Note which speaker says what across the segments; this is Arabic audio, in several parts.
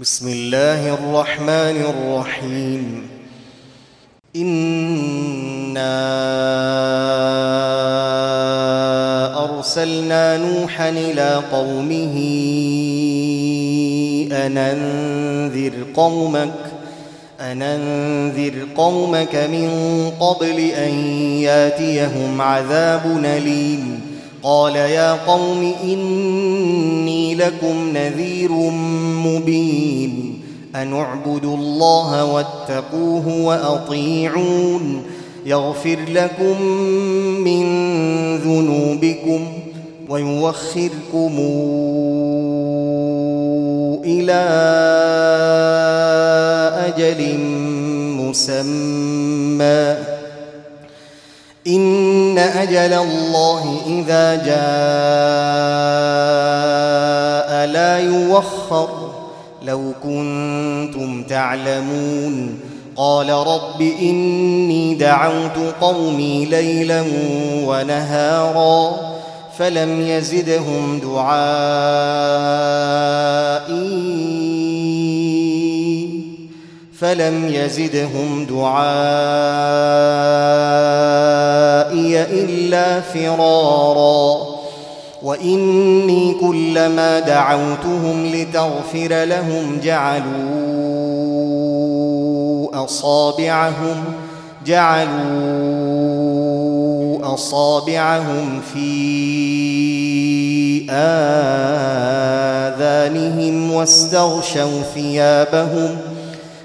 Speaker 1: بسم الله الرحمن الرحيم. إنا أرسلنا نوحا إلى قومه أن أنذر قومك أن أنذر قومك من قبل أن ياتيهم عذاب أليم. قال يا قوم إني لكم نذير مبين أن اعبدوا الله واتقوه وأطيعون يغفر لكم من ذنوبكم ويوخركم إلى أجل مسمى. إن أجل الله إذا جاء لا يوخر. لو كنتم تعلمون. قال رب إني دعوت قومي ليلا ونهارا فلم يزدهم دعائي. فلم يزدهم دعائي فرارا. وإني كلما دعوتهم لتغفر لهم جعلوا أصابعهم جعلوا أصابعهم في آذانهم واستغشوا ثيابهم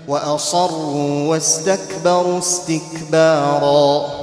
Speaker 1: وأصروا واستكبروا استكبارا.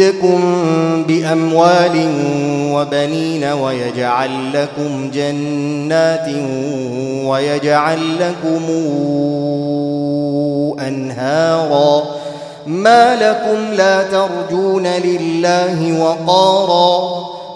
Speaker 1: ويمددكم بأموال وبنين ويجعل لكم جنات ويجعل لكم أنهارا ما لكم لا ترجون لله وقارا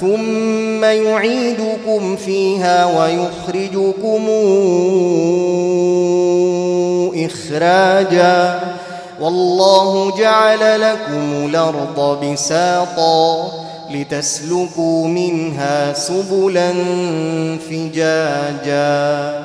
Speaker 1: ثم يعيدكم فيها ويخرجكم إخراجا. والله جعل لكم الأرض بساطا لتسلكوا منها سبلا فجاجا.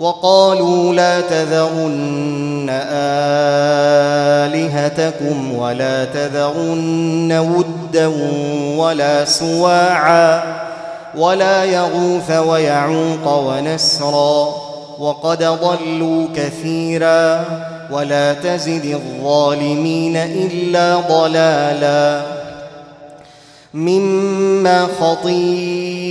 Speaker 1: وقالوا لا تذرن آلهتكم ولا تذرن ودا ولا سواعا ولا يغوث ويعوق ونسرا وقد ضلوا كثيرا ولا تزد الظالمين إلا ضلالا مما خطيئاتهم